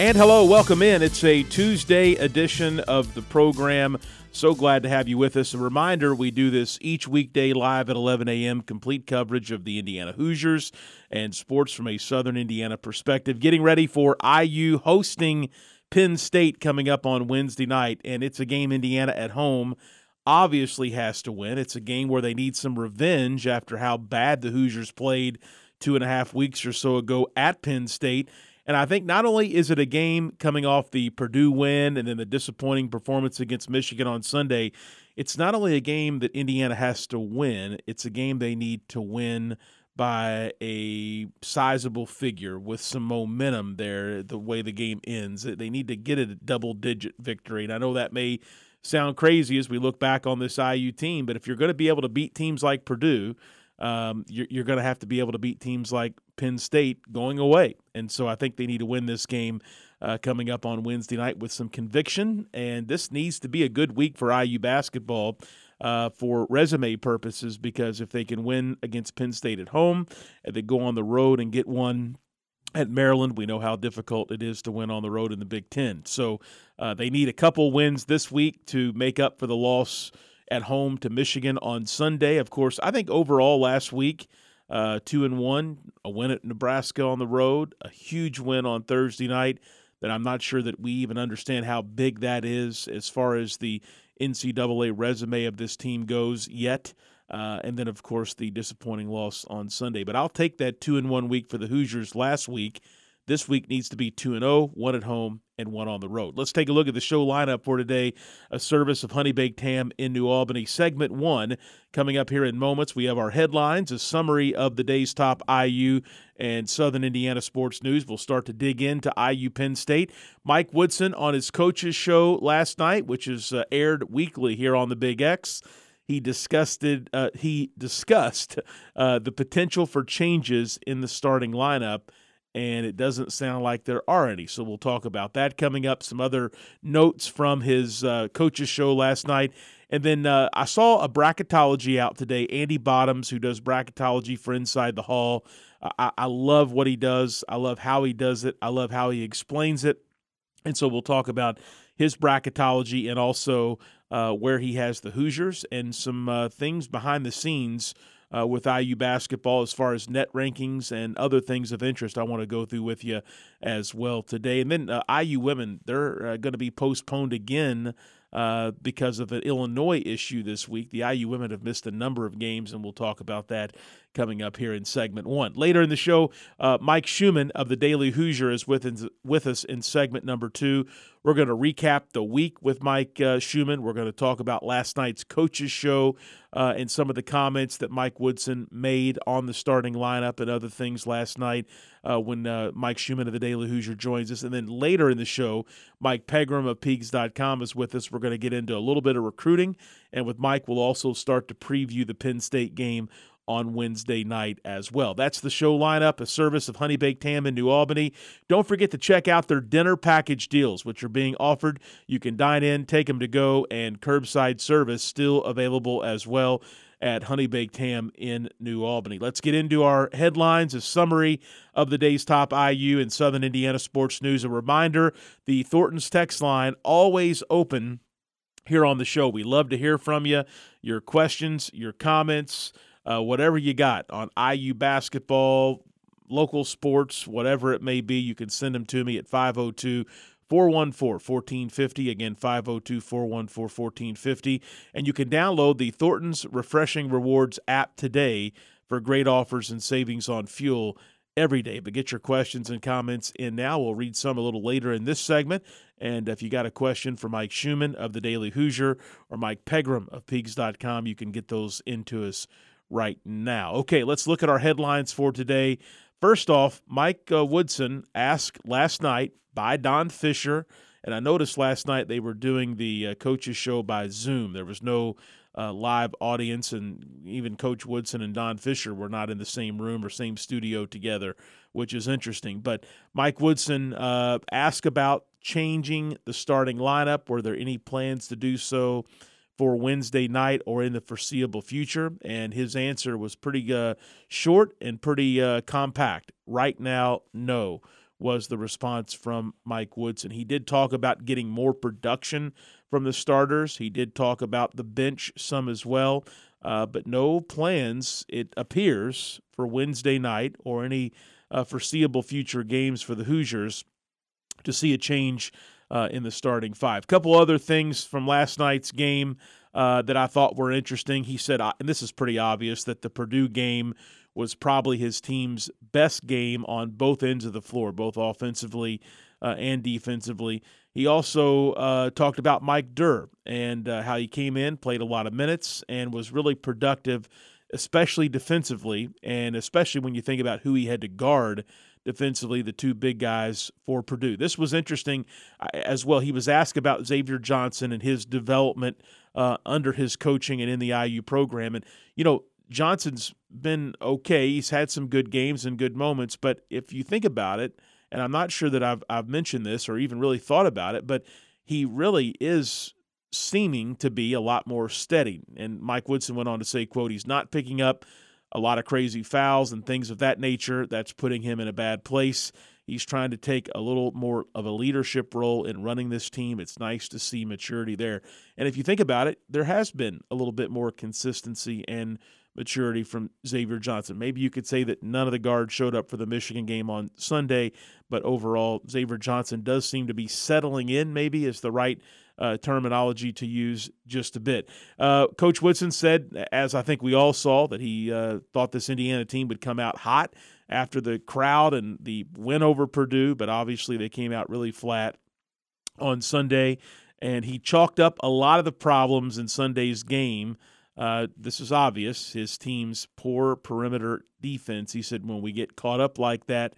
And hello, welcome in. It's a Tuesday edition of the program. So glad to have you with us. A reminder we do this each weekday live at 11 a.m., complete coverage of the Indiana Hoosiers and sports from a Southern Indiana perspective. Getting ready for IU hosting Penn State coming up on Wednesday night, and it's a game Indiana at home obviously has to win. It's a game where they need some revenge after how bad the Hoosiers played two and a half weeks or so ago at Penn State. And I think not only is it a game coming off the Purdue win and then the disappointing performance against Michigan on Sunday, it's not only a game that Indiana has to win, it's a game they need to win by a sizable figure with some momentum there, the way the game ends. They need to get a double digit victory. And I know that may sound crazy as we look back on this IU team, but if you're going to be able to beat teams like Purdue, um, you're, you're going to have to be able to beat teams like Penn State going away. And so I think they need to win this game uh, coming up on Wednesday night with some conviction. And this needs to be a good week for IU basketball. Uh, for resume purposes, because if they can win against Penn State at home and they go on the road and get one at Maryland, we know how difficult it is to win on the road in the Big Ten. So uh, they need a couple wins this week to make up for the loss at home to Michigan on Sunday. Of course, I think overall last week, uh, two and one, a win at Nebraska on the road, a huge win on Thursday night. That I'm not sure that we even understand how big that is as far as the NCAA resume of this team goes yet. Uh, and then, of course, the disappointing loss on Sunday. But I'll take that two and one week for the Hoosiers last week. This week needs to be 2 and 0, one at home and one on the road. Let's take a look at the show lineup for today. A service of Honey Baked Ham in New Albany. Segment 1 coming up here in moments. We have our headlines, a summary of the day's top IU and Southern Indiana sports news. We'll start to dig into IU Penn State. Mike Woodson on his coach's show last night, which is uh, aired weekly here on the Big X he discussed uh, he discussed uh, the potential for changes in the starting lineup and it doesn't sound like there are any. So we'll talk about that coming up. Some other notes from his uh, coach's show last night. And then uh, I saw a bracketology out today. Andy Bottoms, who does bracketology for Inside the Hall. I, I love what he does. I love how he does it. I love how he explains it. And so we'll talk about his bracketology and also uh, where he has the Hoosiers and some uh, things behind the scenes uh, with IU basketball as far as net rankings and other things of interest I want to go through with you as well today. And then uh, IU women, they're uh, going to be postponed again uh, because of an Illinois issue this week. The IU women have missed a number of games, and we'll talk about that coming up here in segment one. Later in the show, uh, Mike Schumann of the Daily Hoosier is with, in, with us in segment number two. We're going to recap the week with Mike uh, Schumann. We're going to talk about last night's coaches show uh, and some of the comments that Mike Woodson made on the starting lineup and other things last night uh, when uh, Mike Schumann of the Daily Hoosier joins us. And then later in the show, Mike Pegram of Peegs.com is with us. We're going to get into a little bit of recruiting. And with Mike, we'll also start to preview the Penn State game on Wednesday night as well. That's the show lineup, a service of Honey Baked Ham in New Albany. Don't forget to check out their dinner package deals, which are being offered. You can dine in, take them to go, and curbside service still available as well at Honey Baked Ham in New Albany. Let's get into our headlines, a summary of the day's top IU and Southern Indiana sports news. A reminder the Thornton's text line always open here on the show. We love to hear from you, your questions, your comments uh, whatever you got on IU basketball, local sports, whatever it may be, you can send them to me at 502 414 1450. Again, 502 414 1450. And you can download the Thornton's Refreshing Rewards app today for great offers and savings on fuel every day. But get your questions and comments in now. We'll read some a little later in this segment. And if you got a question for Mike Schumann of the Daily Hoosier or Mike Pegram of Peegs.com, you can get those into us right now. Okay, let's look at our headlines for today. First off, Mike uh, Woodson asked last night by Don Fisher, and I noticed last night they were doing the uh, coaches show by Zoom. There was no uh, live audience, and even Coach Woodson and Don Fisher were not in the same room or same studio together, which is interesting. But Mike Woodson uh, asked about changing the starting lineup. Were there any plans to do so? For Wednesday night or in the foreseeable future? And his answer was pretty uh, short and pretty uh, compact. Right now, no, was the response from Mike Woodson. He did talk about getting more production from the starters, he did talk about the bench some as well. Uh, but no plans, it appears, for Wednesday night or any uh, foreseeable future games for the Hoosiers to see a change uh, in the starting five. Couple other things from last night's game uh, that I thought were interesting. He said, uh, and this is pretty obvious, that the Purdue game was probably his team's best game on both ends of the floor, both offensively uh, and defensively. He also uh, talked about Mike Durr and uh, how he came in, played a lot of minutes, and was really productive, especially defensively, and especially when you think about who he had to guard defensively, the two big guys for Purdue. This was interesting uh, as well. He was asked about Xavier Johnson and his development uh, under his coaching and in the IU program. And, you know, Johnson's been okay. He's had some good games and good moments. But if you think about it, and I'm not sure that I've, I've mentioned this or even really thought about it, but he really is seeming to be a lot more steady. And Mike Woodson went on to say, quote, he's not picking up – a lot of crazy fouls and things of that nature. That's putting him in a bad place. He's trying to take a little more of a leadership role in running this team. It's nice to see maturity there. And if you think about it, there has been a little bit more consistency and maturity from Xavier Johnson. Maybe you could say that none of the guards showed up for the Michigan game on Sunday, but overall, Xavier Johnson does seem to be settling in, maybe is the right uh, terminology to use just a bit. Uh, Coach Woodson said, as I think we all saw, that he uh, thought this Indiana team would come out hot after the crowd and the win over Purdue, but obviously they came out really flat on Sunday. And he chalked up a lot of the problems in Sunday's game. Uh, this is obvious. His team's poor perimeter defense. He said, when we get caught up like that,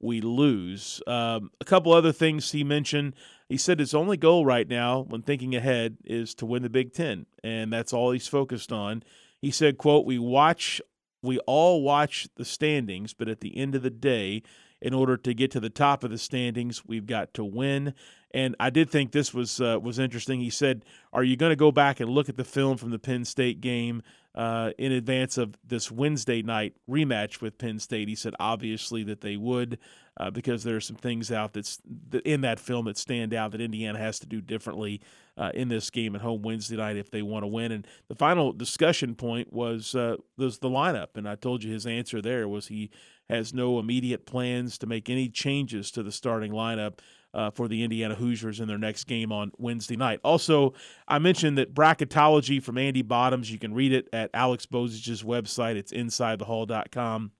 we lose. Um, a couple other things he mentioned. He said his only goal right now, when thinking ahead, is to win the Big Ten, and that's all he's focused on. He said, "quote We watch, we all watch the standings, but at the end of the day, in order to get to the top of the standings, we've got to win." And I did think this was uh, was interesting. He said, "Are you going to go back and look at the film from the Penn State game uh, in advance of this Wednesday night rematch with Penn State?" He said, "Obviously that they would, uh, because there are some things out that's in that film that stand out that Indiana has to do differently uh, in this game at home Wednesday night if they want to win." And the final discussion point was uh, was the lineup, and I told you his answer there was he has no immediate plans to make any changes to the starting lineup uh, for the Indiana Hoosiers in their next game on Wednesday night. Also, I mentioned that bracketology from Andy Bottoms, you can read it at Alex Bozich's website. It's insidethehall.com.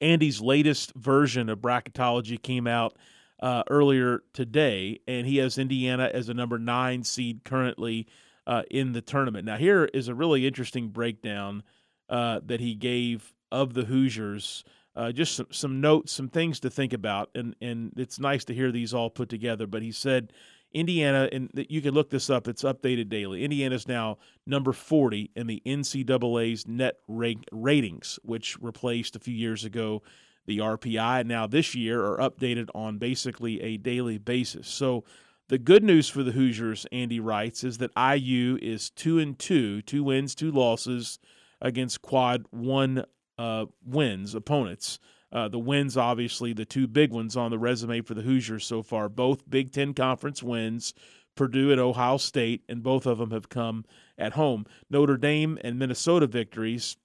Andy's latest version of bracketology came out uh, earlier today, and he has Indiana as a number nine seed currently uh, in the tournament. Now, here is a really interesting breakdown uh, that he gave of the Hoosiers uh, just some, some notes, some things to think about, and and it's nice to hear these all put together. But he said Indiana, and you can look this up; it's updated daily. Indiana is now number forty in the NCAA's net ratings, which replaced a few years ago the RPI. Now this year are updated on basically a daily basis. So. The good news for the Hoosiers, Andy writes, is that IU is two and two, two wins, two losses against quad one uh, wins, opponents. Uh, the wins, obviously, the two big ones on the resume for the Hoosiers so far, both Big Ten Conference wins, Purdue and Ohio State, and both of them have come at home. Notre Dame and Minnesota victories,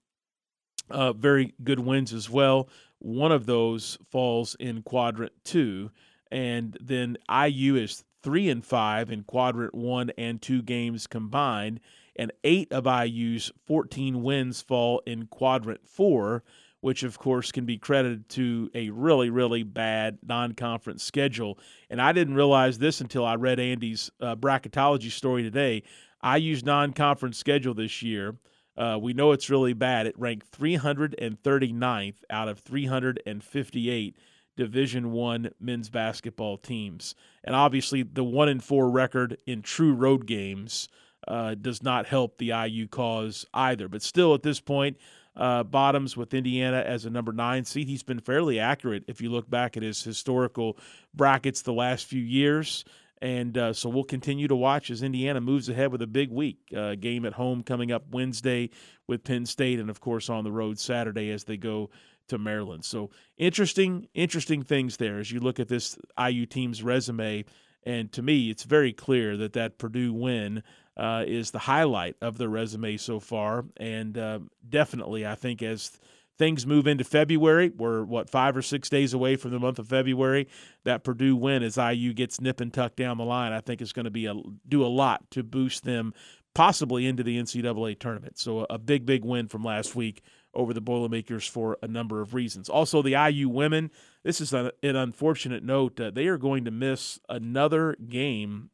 uh, very good wins as well. One of those falls in quadrant two. and then IU is three and five in quadrant one and two games combined, and eight of IU's 14 wins fall in quadrant four, which of course can be credited to a really, really bad non conference schedule. And I didn't realize this until I read Andy's uh, bracketology story today. IU's non conference schedule this year. Uh, we know it's really bad. It ranked 339th out of 358 Division One men's basketball teams, and obviously the one in four record in true road games uh, does not help the IU cause either. But still, at this point, uh, bottoms with Indiana as a number nine seed. He's been fairly accurate if you look back at his historical brackets the last few years. And uh, so we'll continue to watch as Indiana moves ahead with a big week. Uh, game at home coming up Wednesday with Penn State, and of course on the road Saturday as they go to Maryland. So interesting, interesting things there as you look at this IU team's resume. And to me, it's very clear that that Purdue win uh, is the highlight of their resume so far. And uh, definitely, I think as things move into February, we're what five or six days away from the month of February. That Purdue win, as IU gets nip and tuck down the line, I think is going to be a do a lot to boost them possibly into the NCAA tournament. So a big, big win from last week over the Boilermakers for a number of reasons. Also, the IU women, this is an unfortunate note. Uh, they are going to miss another game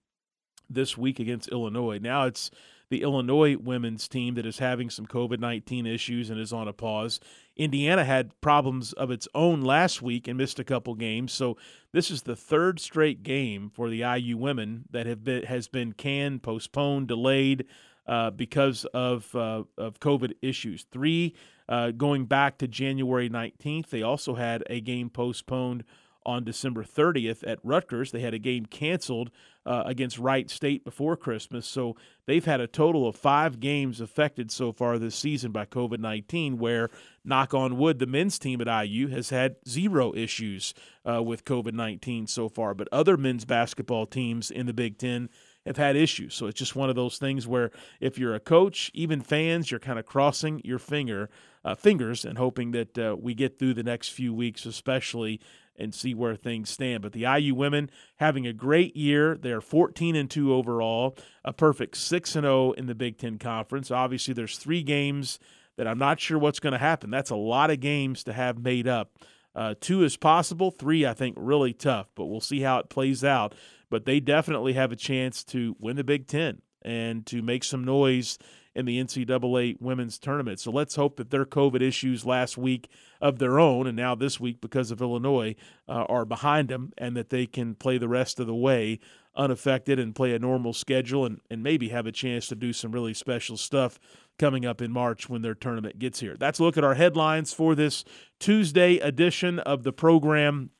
this week against Illinois. Now it's the Illinois women's team that is having some COVID 19 issues and is on a pause. Indiana had problems of its own last week and missed a couple games. So this is the third straight game for the IU women that have been has been canned, postponed, delayed uh, because of uh, of COVID issues. Three uh, going back to January 19th. They also had a game postponed on December 30th at Rutgers. They had a game canceled uh, against Wright State before Christmas. So they've had a total of five games affected so far this season by COVID 19, where, knock on wood, the men's team at IU has had zero issues uh, with COVID 19 so far. But other men's basketball teams in the Big Ten have had issues. So it's just one of those things where if you're a coach, even fans, you're kind of crossing your finger uh, fingers and hoping that uh, we get through the next few weeks, especially and see where things stand. But the IU women having a great year. They're 14 and 2 overall, a perfect 6 and 0 in the Big 10 conference. Obviously there's 3 games that I'm not sure what's going to happen. That's a lot of games to have made up. Uh, two is possible, three I think really tough, but we'll see how it plays out. But they definitely have a chance to win the Big Ten and to make some noise in the NCAA women's tournament. So let's hope that their COVID issues last week of their own, and now this week because of Illinois, uh, are behind them, and that they can play the rest of the way unaffected and play a normal schedule and, and maybe have a chance to do some really special stuff coming up in March when their tournament gets here. That's a look at our headlines for this Tuesday edition of the program.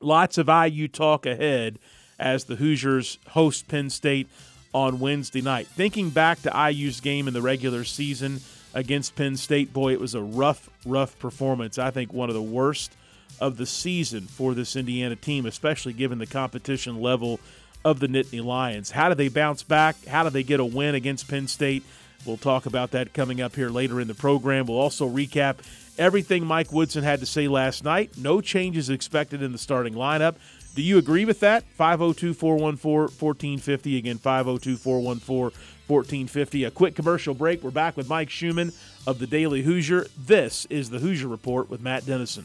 Lots of IU talk ahead as the Hoosiers host Penn State on Wednesday night. Thinking back to IU's game in the regular season against Penn State, boy, it was a rough, rough performance. I think one of the worst of the season for this Indiana team, especially given the competition level of the Nittany Lions. How do they bounce back? How do they get a win against Penn State? We'll talk about that coming up here later in the program. We'll also recap everything Mike Woodson had to say last night. No changes expected in the starting lineup. Do you agree with that? 502 414 1450. Again, 502 414 1450. A quick commercial break. We're back with Mike Schumann of the Daily Hoosier. This is the Hoosier Report with Matt Dennison.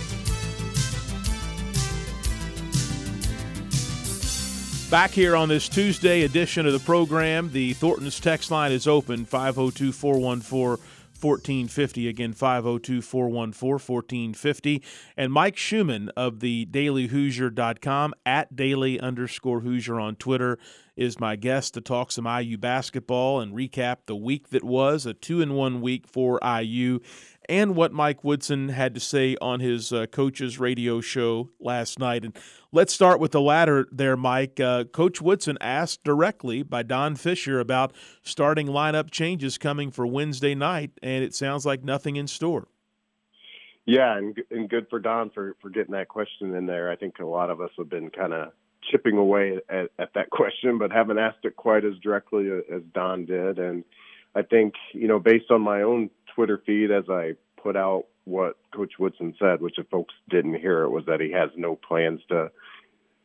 Back here on this Tuesday edition of the program, the Thornton's text line is open 502 414 1450. Again, 502 414 1450. And Mike Schumann of the dailyhoosier.com at daily underscore Hoosier on Twitter is my guest to talk some IU basketball and recap the week that was a two in one week for IU and what Mike Woodson had to say on his uh, coach's radio show last night. And let's start with the latter there, Mike. Uh, Coach Woodson asked directly by Don Fisher about starting lineup changes coming for Wednesday night, and it sounds like nothing in store. Yeah, and and good for Don for for getting that question in there. I think a lot of us have been kind of chipping away at, at that question, but haven't asked it quite as directly as Don did. And I think you know, based on my own Twitter feed as I put out what Coach Woodson said, which if folks didn't hear it, was that he has no plans to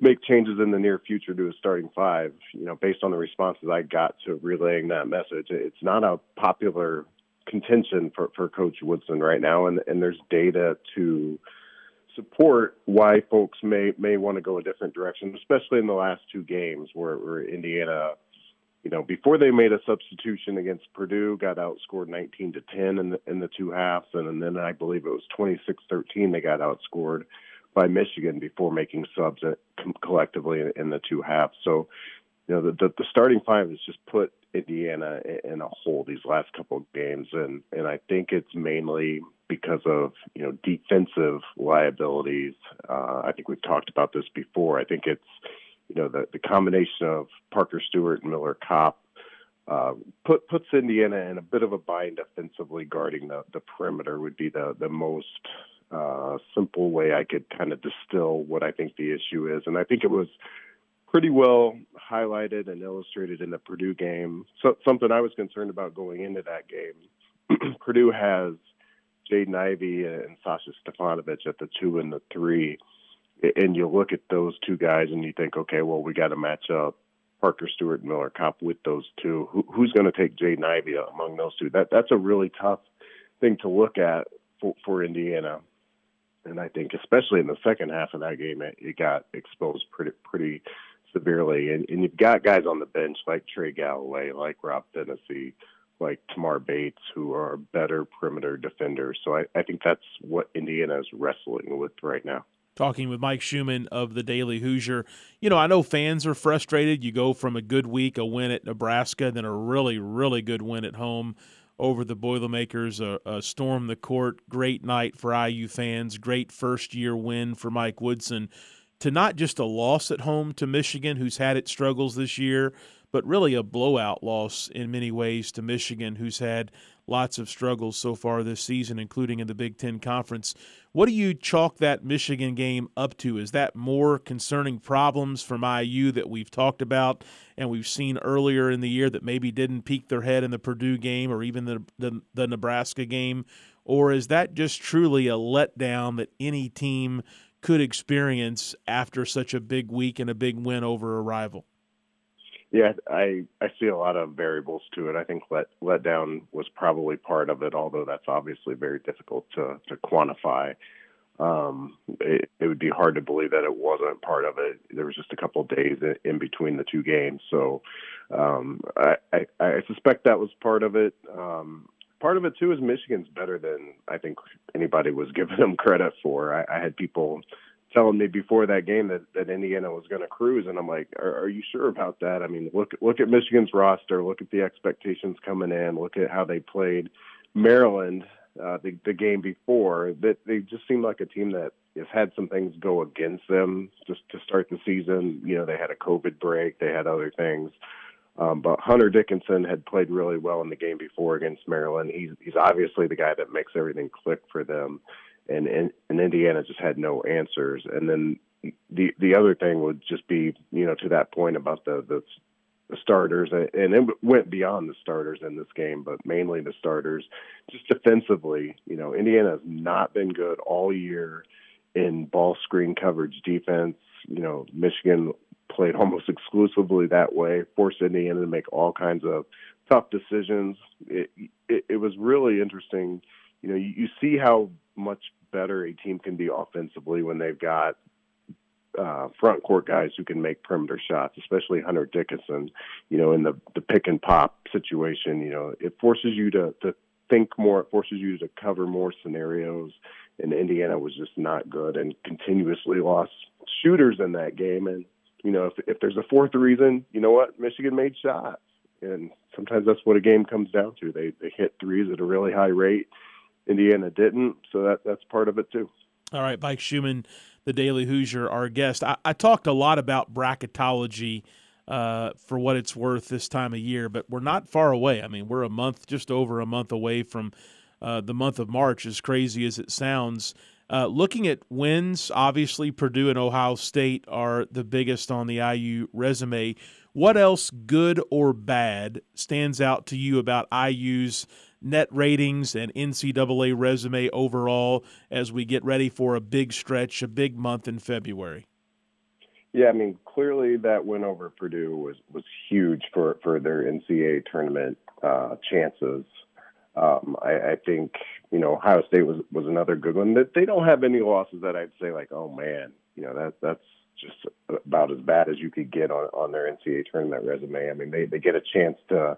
make changes in the near future to his starting five. You know, based on the responses I got to relaying that message, it's not a popular contention for, for Coach Woodson right now, and, and there's data to support why folks may may want to go a different direction, especially in the last two games where, where Indiana you know, before they made a substitution against Purdue, got outscored 19 to 10 in the in the two halves, and, then I believe it was 26-13 they got outscored by Michigan before making subs collectively in, in the two halves. So, you know, the, the, the starting five has just put Indiana in a hole these last couple of games, and and I think it's mainly because of you know defensive liabilities. Uh, I think we've talked about this before. I think it's you know, the, the combination of Parker Stewart and Miller Kopp uh, put, puts Indiana in a bit of a bind defensively guarding the, the perimeter would be the, the most uh, simple way I could kind of distill what I think the issue is. And I think it was pretty well highlighted and illustrated in the Purdue game. So something I was concerned about going into that game. Purdue has Jaden Ivey and Sasha Stefanovic at the two and the three and you look at those two guys and you think, okay, well, we got to match up Parker Stewart and Miller Kopp with those two. Who, who's going to take Jaden Ivey among those two? That that's a really tough thing to look at for, for Indiana. And I think, especially in the second half of that game, it, it got exposed pretty pretty severely. And, and you've got guys on the bench like Trey Galloway, like Rob Phinisee, like Tamar Bates, who are better perimeter defenders. So I, I think that's what Indiana is wrestling with right now talking with Mike Schumann of the Daily Hoosier. You know, I know fans are frustrated. You go from a good week, a win at Nebraska, then a really, really good win at home over the Boilermakers, a, a storm the court. Great night for IU fans. Great first year win for Mike Woodson. To not just a loss at home to Michigan, who's had its struggles this year, but really a blowout loss in many ways to Michigan, who's had lots of struggles so far this season, including in the Big Ten Conference. What do you chalk that Michigan game up to? Is that more concerning problems from IU that we've talked about and we've seen earlier in the year that maybe didn't peak their head in the Purdue game or even the, the, the Nebraska game? Or is that just truly a letdown that any team could experience after such a big week and a big win over a rival? Yeah, I I see a lot of variables to it. I think let letdown was probably part of it, although that's obviously very difficult to to quantify. Um, it, it would be hard to believe that it wasn't part of it. There was just a couple days in between the two games, so um, I, I, I suspect that was part of it. Um, part of it too is Michigan's better than I think anybody was giving them credit for. I, I had people telling me before that game that, that Indiana was going to cruise, and I'm like, are, are you sure about that? I mean, look look at Michigan's roster, look at the expectations coming in, look at how they played Maryland uh, the the game before. That they just seem like a team that has had some things go against them just to start the season. You know, they had a COVID break, they had other things. Um, but Hunter Dickinson had played really well in the game before against Maryland. He's he's obviously the guy that makes everything click for them and, and and Indiana just had no answers. And then the the other thing would just be you know to that point about the the, the starters, and it went beyond the starters in this game, but mainly the starters. Just defensively, you know, Indiana has not been good all year in ball screen coverage defense. You know, Michigan played almost exclusively that way, forced Indiana to make all kinds of tough decisions. It, it, it was really interesting. You know, you, you see how much better a team can be offensively when they've got uh, front court guys who can make perimeter shots, especially Hunter Dickinson. You know, in the the pick and pop situation, you know, it forces you to to think more. It forces you to cover more scenarios. And Indiana was just not good and continuously lost shooters in that game. And you know, if if there's a fourth reason, you know what, Michigan made shots, and sometimes that's what a game comes down to. They they hit threes at a really high rate. Indiana didn't, so that that's part of it too. All right, Mike Schumann, the Daily Hoosier, our guest. I, I talked a lot about bracketology uh, for what it's worth this time of year, but we're not far away. I mean, we're a month, just over a month away from uh, the month of March, as crazy as it sounds. Uh, looking at wins, obviously Purdue and Ohio State are the biggest on the IU resume. What else, good or bad, stands out to you about IU's net ratings and NCAA resume overall as we get ready for a big stretch, a big month in February? Yeah, I mean, clearly that win over Purdue was was huge for for their NCAA tournament uh, chances. Um, I, I think you know Ohio State was was another good one. That they don't have any losses that I'd say like, oh man, you know that that's just about as bad as you could get on on their NCAA tournament resume. I mean, they they get a chance to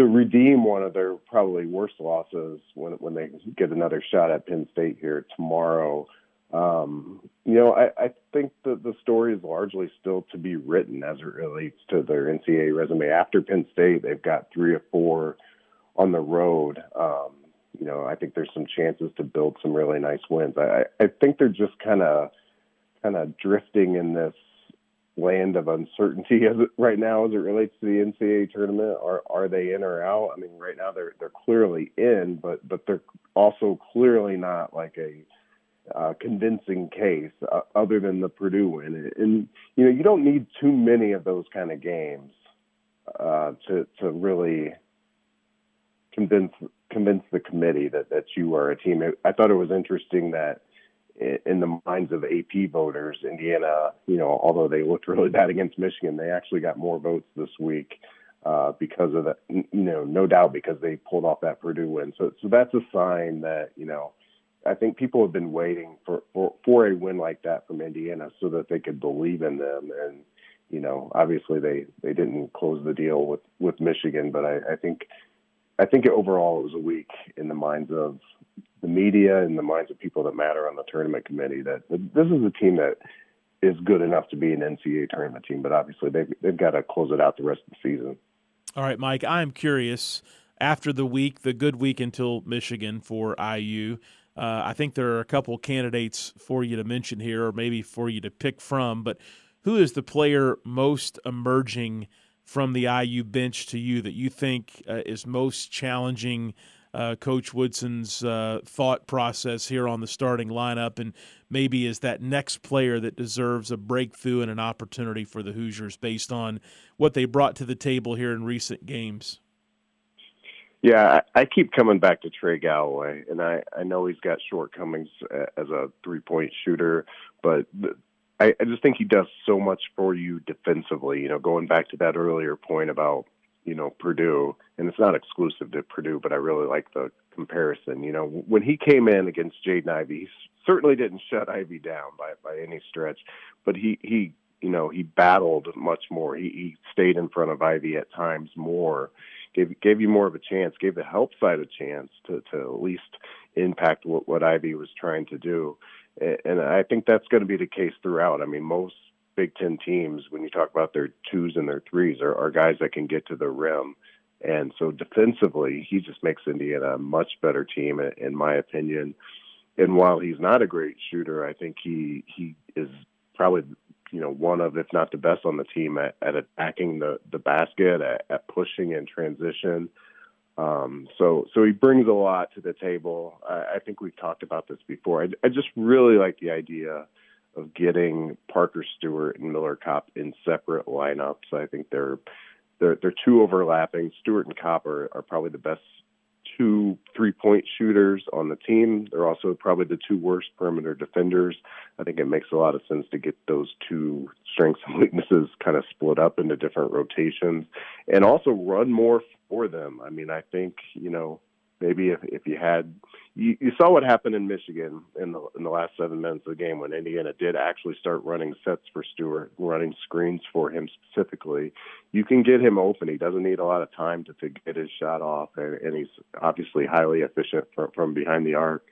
to redeem one of their probably worst losses when when they get another shot at Penn State here tomorrow. Um, you know, I, I think that the story is largely still to be written as it relates to their NCAA resume. After Penn State, they've got three or four on the road. Um, you know, I think there's some chances to build some really nice wins. I, I think they're just kind of kind of drifting in this land of uncertainty as it, right now as it relates to the NCAA tournament. Are are they in or out? I mean, right now they're they're clearly in, but but they're also clearly not like a uh, convincing case uh, other than the Purdue win. And, and you know, you don't need too many of those kind of games uh, to to really convince convince the committee that that you are a team. I thought it was interesting that in the minds of AP voters, Indiana, you know, although they looked really bad against Michigan, they actually got more votes this week uh, because of that. You know, no doubt because they pulled off that Purdue win. So, so that's a sign that you know, I think people have been waiting for for, for a win like that from Indiana so that they could believe in them. And you know, obviously they they didn't close the deal with with Michigan, but I, I think I think overall it was a week in the minds of the media and the minds of people that matter on the tournament committee that this is a team that is good enough to be an NCAA tournament team, but obviously they've they've got to close it out the rest of the season. All right, Mike, I'm curious. After the week, the good week until Michigan for IU, uh, I think there are a couple candidates for you to mention here, or maybe for you to pick from. But who is the player most emerging from the IU bench to you that you think uh, is most challenging uh, Coach Woodson's uh, thought process here on the starting lineup, and maybe is that next player that deserves a breakthrough and an opportunity for the Hoosiers based on what they brought to the table here in recent games. Yeah, I, keep coming back to Trey Galloway, and I, I know he's got shortcomings uh, as a three point shooter, but I, I just think he does so much for you defensively. You know, going back to that earlier point about you know Purdue, and it's not exclusive to Purdue, but I really like the comparison. You know, when he came in against Jaden Ivey, he certainly didn't shut Ivey down by by any stretch, but he he you know he battled much more. He, he stayed in front of Ivey at times more, gave gave you more of a chance, gave the help side a chance to to at least impact what what Ivey was trying to do, and I think that's going to be the case throughout. I mean, most Big Ten teams, when you talk about their twos and their threes, are, are guys that can get to the rim. And so defensively, he just makes Indiana a much better team, in my opinion. And while he's not a great shooter, I think he he is probably you know one of, if not the best on the team at, at attacking the the basket, at, at pushing in transition. Um, so so he brings a lot to the table. I, I think we've talked about this before. I, I just really like the idea of getting Parker Stewart and Miller Kopp in separate lineups. I think they're they're they're too overlapping. Stewart and Kopp are, are probably the best two three point shooters on the team. They're also probably the two worst perimeter defenders. I think it makes a lot of sense to get those two strengths and weaknesses kind of split up into different rotations and also run more for them. I mean, I think, you know, maybe if, if you had you, you saw what happened in Michigan in the in the last seven minutes of the game when Indiana did actually start running sets for Stewart, running screens for him specifically. You can get him open. He doesn't need a lot of time to, to get his shot off, and, and he's obviously highly efficient from, from behind the arc.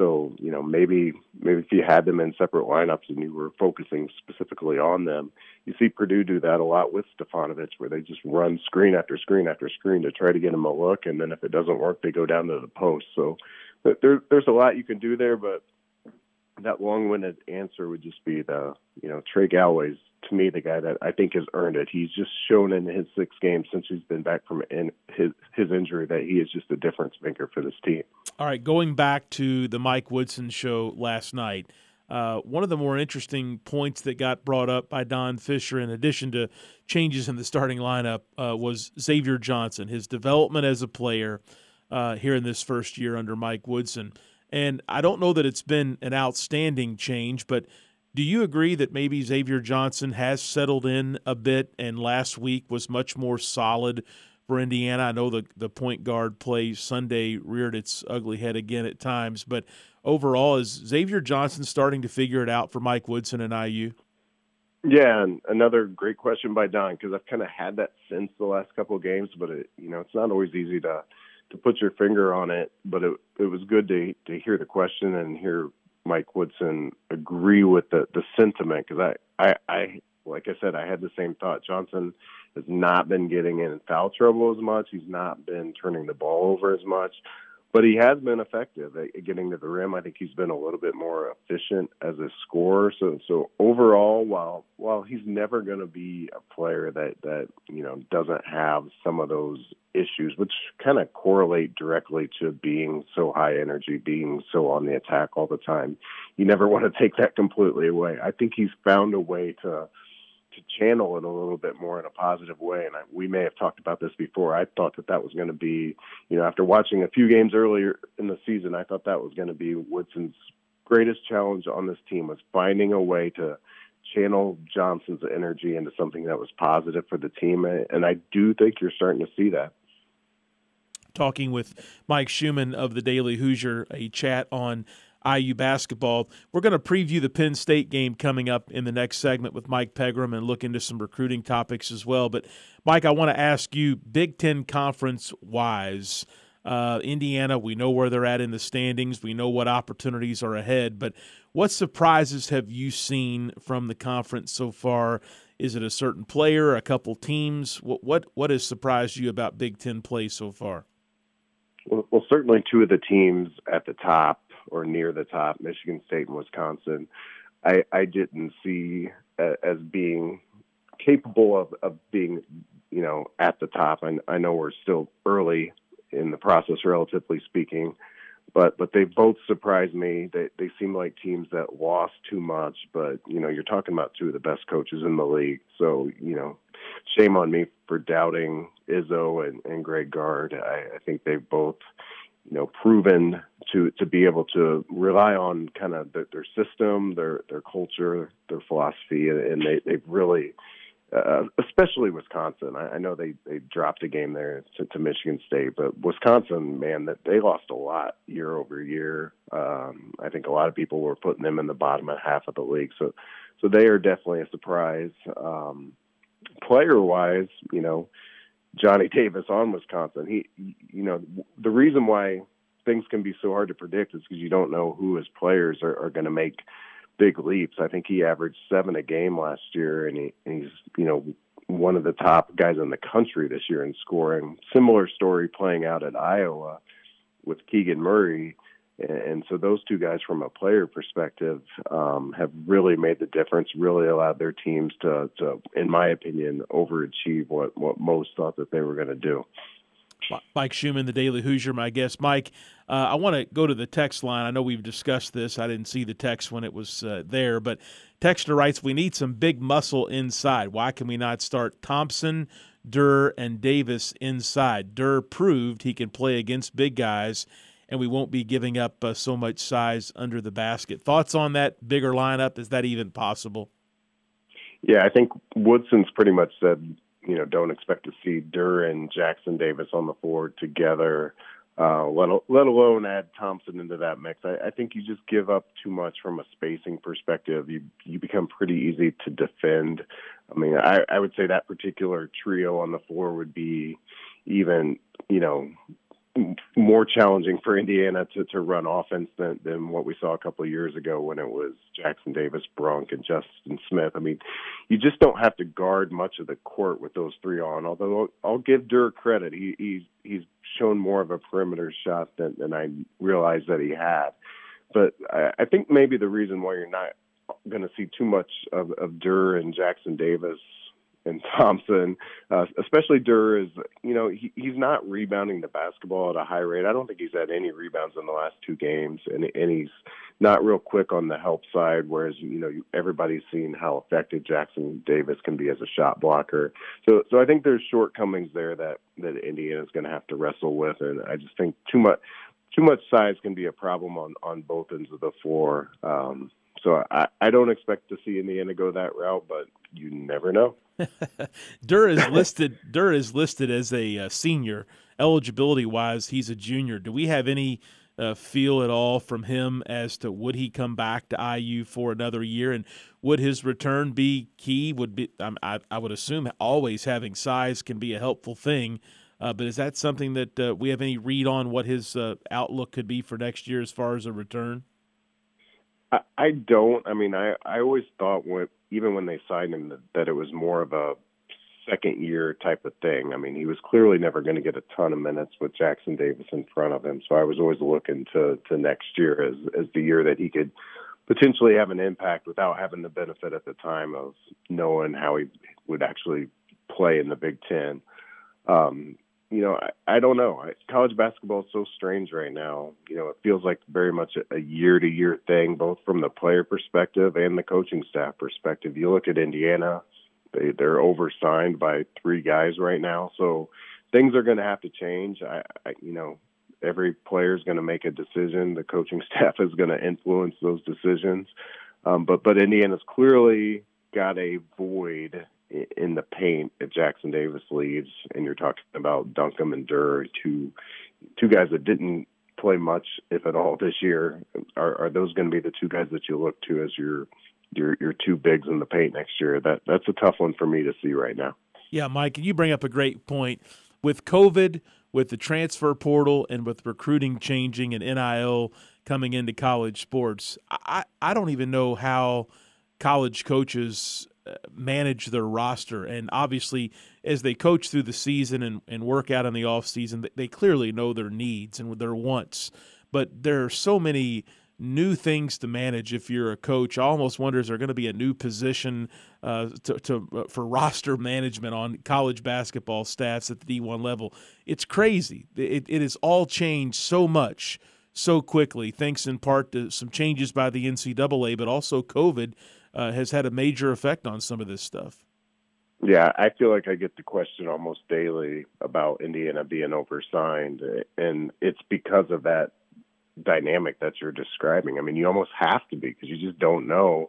So you know maybe maybe if you had them in separate lineups and you were focusing specifically on them, you see Purdue do that a lot with Stefanovic, where they just run screen after screen after screen to try to get him a look, and then if it doesn't work, they go down to the post. So there, there's a lot you can do there, but that long-winded answer would just be the you know Trey Galloway's to me the guy that I think has earned it. He's just shown in his six games since he's been back from in his his injury that he is just a difference maker for this team. All right, going back to the Mike Woodson show last night. Uh, one of the more interesting points that got brought up by Don Fisher, in addition to changes in the starting lineup, uh, was Xavier Johnson, his development as a player uh, here in this first year under Mike Woodson. And I don't know that it's been an outstanding change, but do you agree that maybe Xavier Johnson has settled in a bit and last week was much more solid for Indiana? I know the, the point guard play Sunday reared its ugly head again at times, but overall, is Xavier Johnson starting to figure it out for Mike Woodson and IU? Yeah, and another great question by Don because I've kind of had that since the last couple of games, but it, you know it's not always easy to to put your finger on it. But it it was good to to hear the question and hear Mike Woodson agree with the the sentiment because I, I I like I said I had the same thought. Johnson has not been getting in foul trouble as much. He's not been turning the ball over as much but he has been effective at getting to the rim. I think he's been a little bit more efficient as a scorer. So so overall, while while he's never going to be a player that that you know doesn't have some of those issues, which kind of correlate directly to being so high energy, being so on the attack all the time, you never want to take that completely away. I think he's found a way to to channel it a little bit more in a positive way. And I, we may have talked about this before. I thought that that was going to be, you know, after watching a few games earlier in the season, I thought that was going to be Woodson's greatest challenge on this team was finding a way to channel Johnson's energy into something that was positive for the team. And I do think you're starting to see that. Talking with Mike Schumann of the Daily Hoosier, a chat on IU basketball. We're going to preview the Penn State game coming up in the next segment with Mike Pegram and look into some recruiting topics as well. But, Mike, I want to ask you Big Ten Conference wise, uh, Indiana, we know where they're at in the standings, we know what opportunities are ahead, but what surprises have you seen from the conference so far? Is it a certain player, a couple teams? What what what has surprised you about Big Ten play so far? Well, well, certainly two of the teams at the top or near the top, Michigan State and Wisconsin, I, I didn't see uh, as being capable of, of being, you know, at the top. I, I know we're still early in the process, relatively speaking, but but they both surprised me. They they seem like teams that lost too much, but you know, you're talking about two of the best coaches in the league, so you know, shame on me for doubting Izzo and, and Greg Gard. I, I think they've both you know proven to to be able to rely on kind of the, their system, their their culture, their philosophy, and, they they've really, uh, especially Wisconsin. I, I know they they dropped a game there to, to Michigan State, but Wisconsin, man, that they lost a lot year over year. Um, I think a lot of people were putting them in the bottom half of the league, so so they are definitely a surprise. Um, player wise, you know Johnny Davis on Wisconsin. He, you know, the reason why things can be so hard to predict is because you don't know who his players are, are going to make big leaps. I think he averaged seven a game last year, and, he, and he's, you know, one of the top guys in the country this year in scoring. Similar story playing out at Iowa with Keegan Murray. And so those two guys, from a player perspective, um, have really made the difference. Really allowed their teams to, to, in my opinion, overachieve what what most thought that they were going to do. Mike Schumann, the Daily Hoosier, my guest. Mike, uh, I want to go to the text line. I know we've discussed this. I didn't see the text when it was uh, there, but Texter writes, "We need some big muscle inside. Why can we not start Thompson, Durr, and Davis inside? Durr proved he can play against big guys." And we won't be giving up uh, so much size under the basket. Thoughts on that bigger lineup? Is that even possible? Yeah, I think Woodson's pretty much said, you know, don't expect to see Durr and Jackson Davis on the floor together, uh, let, let alone add Thompson into that mix. I, I think you just give up too much from a spacing perspective. You you become pretty easy to defend. I mean, I, I would say that particular trio on the floor would be even, you know, more challenging for Indiana to, to run offense than, than what we saw a couple of years ago when it was Jackson Davis, Brunk, and Justin Smith. I mean, you just don't have to guard much of the court with those three on. Although I'll give Durr credit, he, he's he's shown more of a perimeter shot than, than I realized that he had. But I, I think maybe the reason why you're not going to see too much of, of Durr and Jackson Davis and Thompson, uh, especially Durr, is you know he, he's not rebounding the basketball at a high rate. I don't think he's had any rebounds in the last two games, and and he's not real quick on the help side. Whereas you know everybody's seen how effective Jackson Davis can be as a shot blocker. So so I think there's shortcomings there that that Indiana's going to have to wrestle with, and I just think too much too much size can be a problem on on both ends of the floor. Um, so I, I don't expect to see Indiana go that route, but you never know. Durr is listed. Durr is listed as a uh, senior. Eligibility wise, he's a junior. Do we have any uh, feel at all from him as to would he come back to IU for another year, and would his return be key? Would be I, I would assume always having size can be a helpful thing. Uh, but is that something that uh, we have any read on what his uh, outlook could be for next year as far as a return? I, I don't. I mean, I I always thought when even when they signed him that, that it was more of a second year type of thing. I mean, he was clearly never going to get a ton of minutes with Jackson Davis in front of him. So I was always looking to to next year as as the year that he could potentially have an impact without having the benefit at the time of knowing how he would actually play in the Big Ten. Um, you know, I, I don't know. I, college basketball is so strange right now. You know, it feels like very much a year to year thing, both from the player perspective and the coaching staff perspective. You look at Indiana, they, they're oversigned by three guys right now. So things are going to have to change. I, I you know, every player is going to make a decision. The coaching staff is going to influence those decisions. Um, but, but Indiana's clearly got a void in the paint if Jackson Davis leaves, and you're talking about Duncomb and Durr, two two guys that didn't play much, if at all, this year. Are, are those going to be the two guys that you look to as your your your two bigs in the paint next year? That that's a tough one for me to see right now. Yeah, Mike, you bring up a great point. With COVID, with the transfer portal, and with recruiting changing and NIL coming into college sports, I I don't even know how college coaches manage their roster. And obviously, as they coach through the season and, and work out in the off season, they clearly know their needs and their wants. But there are so many new things to manage if you're a coach. I almost wonder is there going to be a new position uh, to, to uh, for roster management on college basketball staffs at the D1 level? It's crazy. It, it has all changed so much so quickly, thanks in part to some changes by the NCAA, but also COVID uh, has had a major effect on some of this stuff. Yeah, I feel like I get the question almost daily about Indiana being oversigned, and it's because of that dynamic that you're describing. I mean, you almost have to be because you just don't know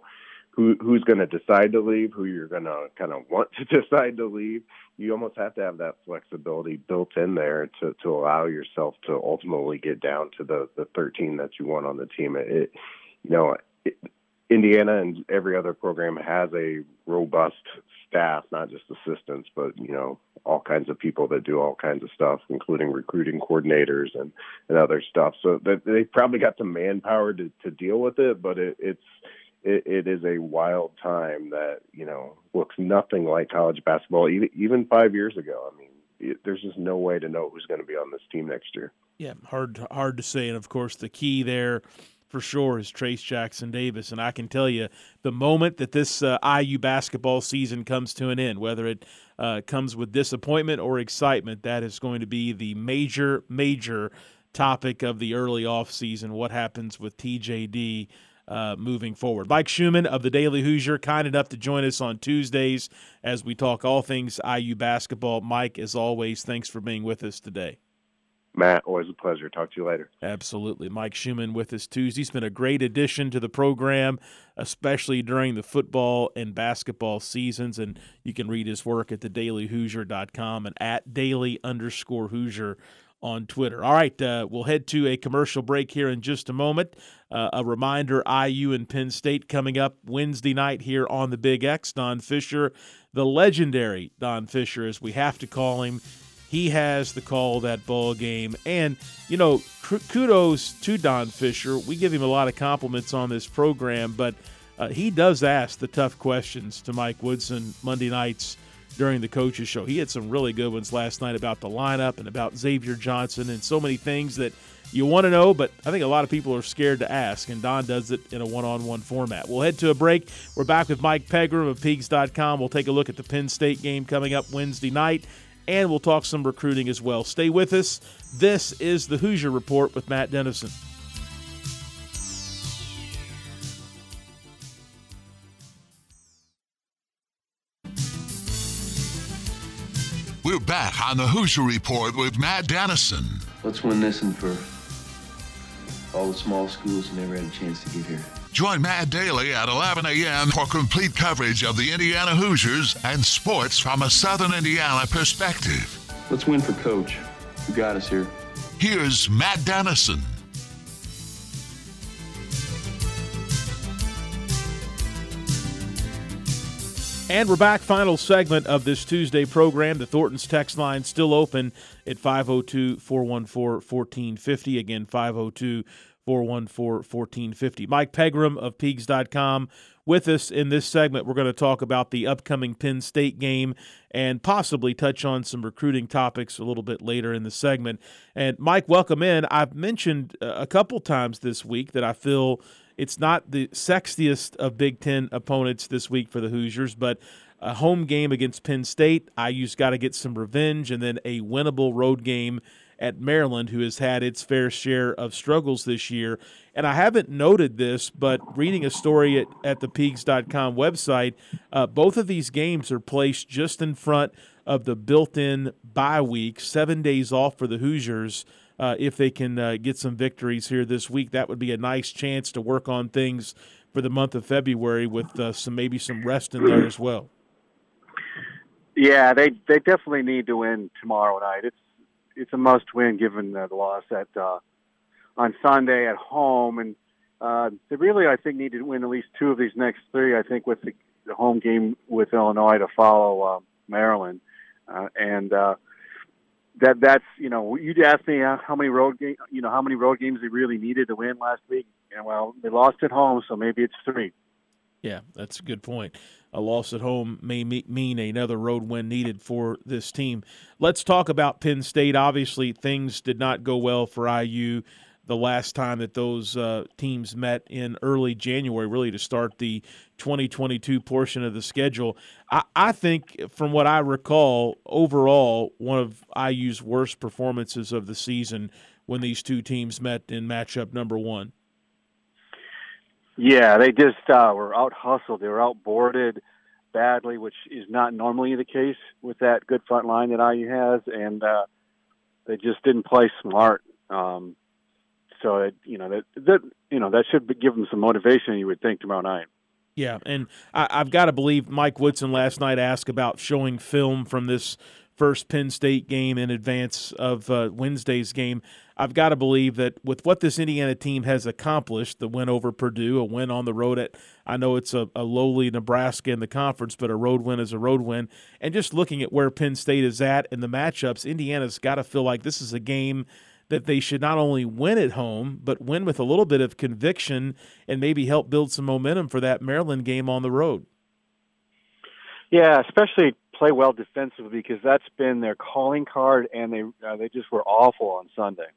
who who's going to decide to leave, who you're going to kind of want to decide to leave. You almost have to have that flexibility built in there to to allow yourself to ultimately get down to the the 13 that you want on the team. It, you know, it, Indiana and every other program has a robust staff, not just assistants, but you know all kinds of people that do all kinds of stuff, including recruiting coordinators and and other stuff. So that they probably got the manpower to to deal with it, but it, it's it, it is a wild time that you know looks nothing like college basketball even even five years ago. I mean, it, there's just no way to know who's going to be on this team next year. Yeah, hard hard to say, and of course the key there for sure is Trayce Jackson Davis. And I can tell you, the moment that this uh, IU basketball season comes to an end, whether it uh, comes with disappointment or excitement, that is going to be the major, major topic of the early offseason. What happens with TJD? Uh, moving forward. Mike Schumann of the Daily Hoosier, kind enough to join us on Tuesdays as we talk all things IU basketball. Mike, as always, thanks for being with us today. Matt, always a pleasure. Talk to you later. Absolutely. Mike Schumann with us Tuesday. He's been a great addition to the program, especially during the football and basketball seasons. And you can read his work at thedailyhoosier.com and at daily underscore Hoosier on Twitter. All right, uh, we'll head to a commercial break here in just a moment. Uh, a reminder IU and Penn State coming up Wednesday night here on the Big X. Don Fisher, the legendary Don Fisher, as we have to call him he has the call that ball game. And, you know, kudos to Don Fisher. We give him a lot of compliments on this program, but uh, he does ask the tough questions to Mike Woodson Monday nights during the coaches show. He had some really good ones last night about the lineup and about Xavier Johnson and so many things that you want to know, but I think a lot of people are scared to ask, and Don does it in a one on one format. We'll head to a break. We're back with Mike Pegram of Peegs.com. We'll take a look at the Penn State game coming up Wednesday night, and we'll talk some recruiting as well. Stay with us. This is the Hoosier Report with Matt Dennison. We're back on the Hoosier Report with Matt Dennison. Let's win this and for all the small schools who never had a chance to get here. Join Matt Daly at 11 a.m. for complete coverage of the Indiana Hoosiers and sports from a Southern Indiana perspective. Let's win for Coach, who got us here. Here's Matt Dennison. And we're back. Final segment of this Tuesday program. The Thornton's text line still open at 502 414 1450. Again, 502 414 1450. Mike Pegram of Peegs.com with us in this segment. We're going to talk about the upcoming Penn State game and possibly touch on some recruiting topics a little bit later in the segment. And Mike, welcome in. I've mentioned uh, a couple times this week that I feel it's not the sexiest of Big Ten opponents this week for the Hoosiers, but a home game against Penn State. IU's got to get some revenge, and then a winnable road game at Maryland, who has had its fair share of struggles this year. And I haven't noted this, but reading a story at, at the Peegs.com website, uh, both of these games are placed just in front of the built in bye week, seven days off for the Hoosiers uh, if they can uh, get some victories here this week. That would be a nice chance to work on things for the month of February with uh, some maybe some rest in there as well. Yeah, they they definitely need to win tomorrow night. It's it's a must win given the loss at uh, on Sunday at home, and uh, they really I think need to win at least two of these next three. I think with the, the home game with Illinois to follow uh, Maryland, uh, and uh, that that's you know you'd ask me how many road game you know how many road games they really needed to win last week. And well, they lost at home, so maybe it's three. Yeah, that's a good point. A loss at home may mean another road win needed for this team. Let's talk about Penn State. Obviously, things did not go well for IU the last time that those uh, teams met in early January, really to start the 2022 portion of the schedule. I, I, think, from what I recall, overall, one of IU's worst performances of the season when these two teams met in matchup number one. Yeah, they just uh, were out hustled. They were outboarded badly, which is not normally the case with that good front line that IU has, and uh, they just didn't play smart. Um, so it, you know that that you know that should give them some motivation. You would think tomorrow night. Yeah, and I, have got to believe Mike Woodson last night asked about showing film from this first Penn State game in advance of uh, Wednesday's game. I've got to believe that with what this Indiana team has accomplished, the win over Purdue, a win on the road at, I know it's a, a lowly Nebraska in the conference, but a road win is a road win. And just looking at where Penn State is at in the matchups, Indiana's got to feel like this is a game – that they should not only win at home, but win with a little bit of conviction and maybe help build some momentum for that Maryland game on the road. Yeah, especially play well defensively because that's been their calling card, and they uh, they just were awful on Sunday.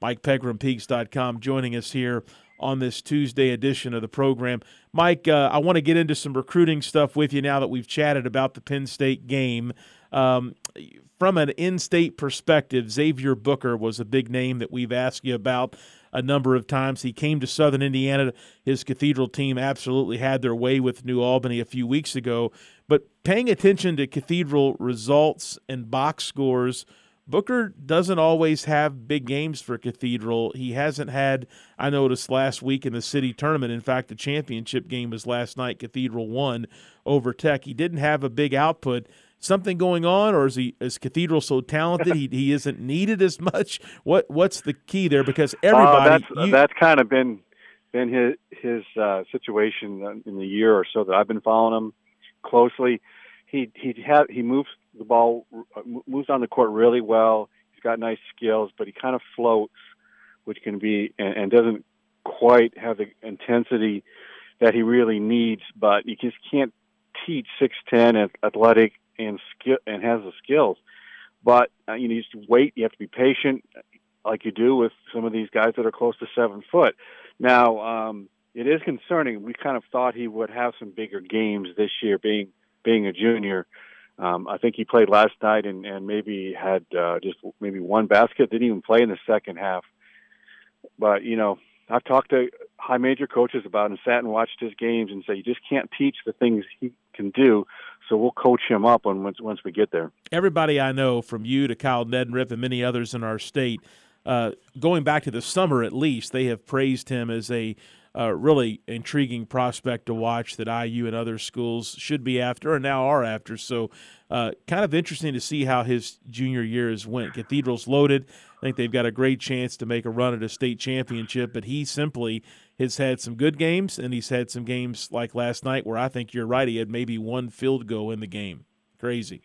Mike Pegram, Peegs.com, joining us here on this Tuesday edition of the program. Mike, uh, I want to get into some recruiting stuff with you now that we've chatted about the Penn State game. Um, from an in-state perspective, Xavier Booker was a big name that we've asked you about a number of times. He came to Southern Indiana. His Cathedral team absolutely had their way with New Albany a few weeks ago. But paying attention to Cathedral results and box scores, Booker doesn't always have big games for Cathedral. He hasn't had, I noticed last week in the city tournament. In fact, the championship game was last night. Cathedral won over Tech. He didn't have a big output something going on, or is he is Cathedral so talented he, he isn't needed as much? What what's the key there? Because everybody uh, that's, you, that's kind of been been his his uh, situation in the year or so that I've been following him closely. He he had he moves the ball uh, moves on the court really well. He's got nice skills, but he kind of floats, which can be and, and doesn't quite have the intensity that he really needs. But you just can't teach six ten and athletic and skill and has the skills. But uh, you need to wait. You have to be patient, like you do with some of these guys that are close to seven foot. Now, um, it is concerning. We kind of thought he would have some bigger games this year, being being a junior. Um, I think he played last night and, and maybe had uh, just maybe one basket. Didn't even play in the second half. But you know, I've talked to high major coaches about and sat and watched his games and say you just can't teach the things he can do. So we'll coach him up on once once we get there. Everybody I know, from you to Kyle Neddenriep and many others in our state, uh, going back to the summer at least, they have praised him as a uh, really intriguing prospect to watch that IU and other schools should be after and now are after. So, uh, kind of interesting to see how his junior year has went. Cathedral's loaded. I think they've got a great chance to make a run at a state championship, but he simply has had some good games, and he's had some games like last night where I think you're right. He had maybe one field goal in the game. Crazy.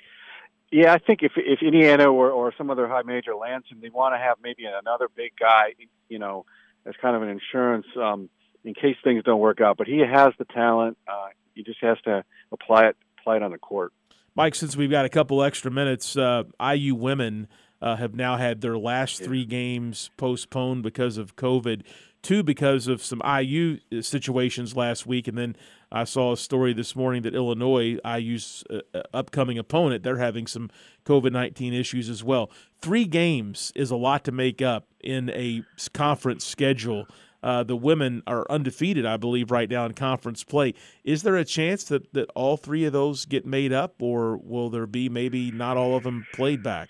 Yeah, I think if if Indiana or, or some other high major lands him, they want to have maybe another big guy, you know, as kind of an insurance. Um, in case things don't work out. But he has the talent. Uh, he just has to apply it apply it on the court. Mike, since we've got a couple extra minutes, uh, IU women uh, have now had their last three games postponed because of COVID. Two because of some IU situations last week, and then I saw a story this morning that Illinois, IU's uh, uh, upcoming opponent, they're having some COVID 19 issues as well. Three games is a lot to make up in a conference schedule. Uh, the women are undefeated, I believe, right now in conference play. Is there a chance that, that all three of those get made up, or will there be maybe not all of them played back?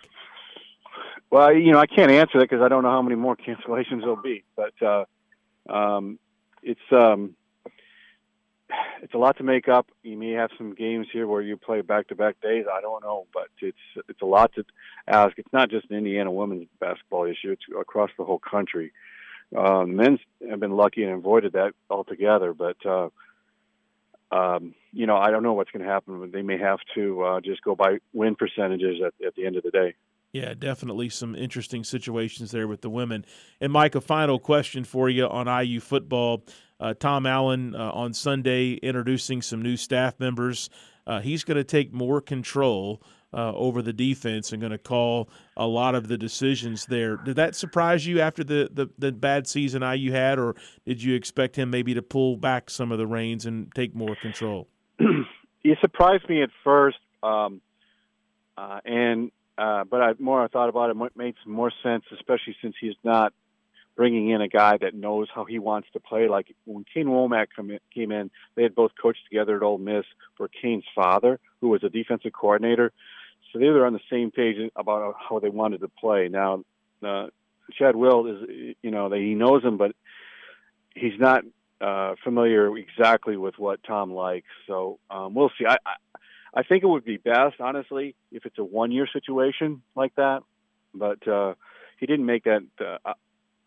Well, you know, I can't answer that because I don't know how many more cancellations there'll be. But uh, um, it's um, it's a lot to make up. You may have some games here where you play back-to-back days. I don't know, but it's it's a lot to ask. It's not just an Indiana women's basketball issue; it's across the whole country. Uh, men's have been lucky and avoided that altogether, but uh, um, you know I don't know what's going to happen. They may have to uh, just go by win percentages at, at the end of the day. Yeah, definitely some interesting situations there with the women. And Mike, a final question for you on IU football. Uh, Tom Allen uh, on Sunday introducing some new staff members. Uh, he's going to take more control uh, over the defense and going to call a lot of the decisions there. Did that surprise you after the, the, the bad season IU had, or did you expect him maybe to pull back some of the reins and take more control? he surprised me at first, um, uh, and uh, but I, more I thought about it, it made some more sense, especially since he's not bringing in a guy that knows how he wants to play. Like when Kane Wommack come in, came in, they had both coached together at Ole Miss for Kane's father, who was a defensive coordinator. So they were on the same page about how they wanted to play. Now, uh, Chad Wilt is, you know, he knows him, but he's not uh, familiar exactly with what Tom likes. So um, we'll see. I, I I think it would be best, honestly, if it's a one-year situation like that. But uh, he didn't make that uh,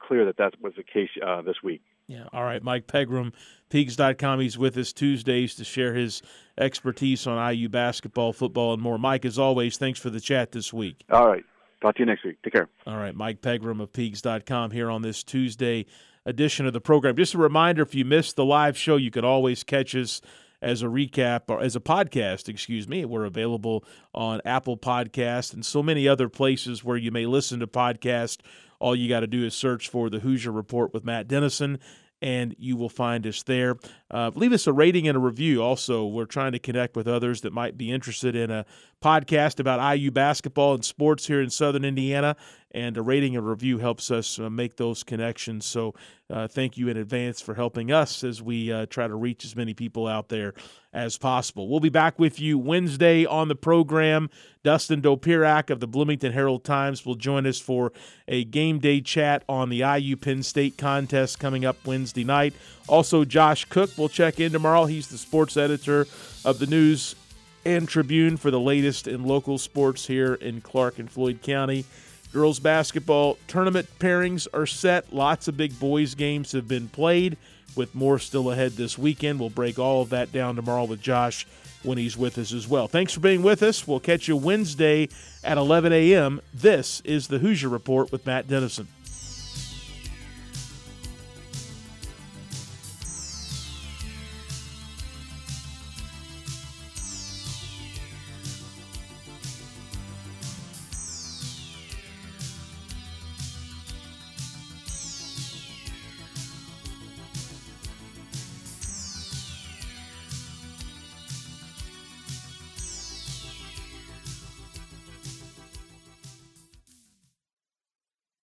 clear that that was the case uh, this week. Yeah. All right. Mike Pegram, Peegs.com. He's with us Tuesdays to share his expertise on IU basketball, football, and more. Mike, as always, thanks for the chat this week. All right. Talk to you next week. Take care. All right. Mike Pegram of Peegs.com here on this Tuesday edition of the program. Just a reminder if you missed the live show, you can always catch us as a recap or as a podcast, excuse me. We're available on Apple Podcast and so many other places where you may listen to podcasts all you got to do is search for the Hoosier Report with Matt Dennison, and you will find us there. Uh, leave us a rating and a review. Also, we're trying to connect with others that might be interested in a podcast about IU basketball and sports here in Southern Indiana, and a rating and review helps us uh, make those connections. So, uh, thank you in advance for helping us as we uh, try to reach as many people out there as possible. We'll be back with you Wednesday on the program. Dustin Dopirak of the Bloomington Herald Times will join us for a game day chat on the IU Penn State contest coming up Wednesday night. Also, Josh Cook will check in tomorrow. He's the sports editor of the News and Tribune for the latest in local sports here in Clark and Floyd County. Girls basketball tournament pairings are set. Lots of big boys games have been played. with more still ahead this weekend. We'll break all of that down tomorrow with Josh when he's with us as well. Thanks for being with us. We'll catch you Wednesday at 11 a.m. This is the Hoosier Report with Matt Dennison.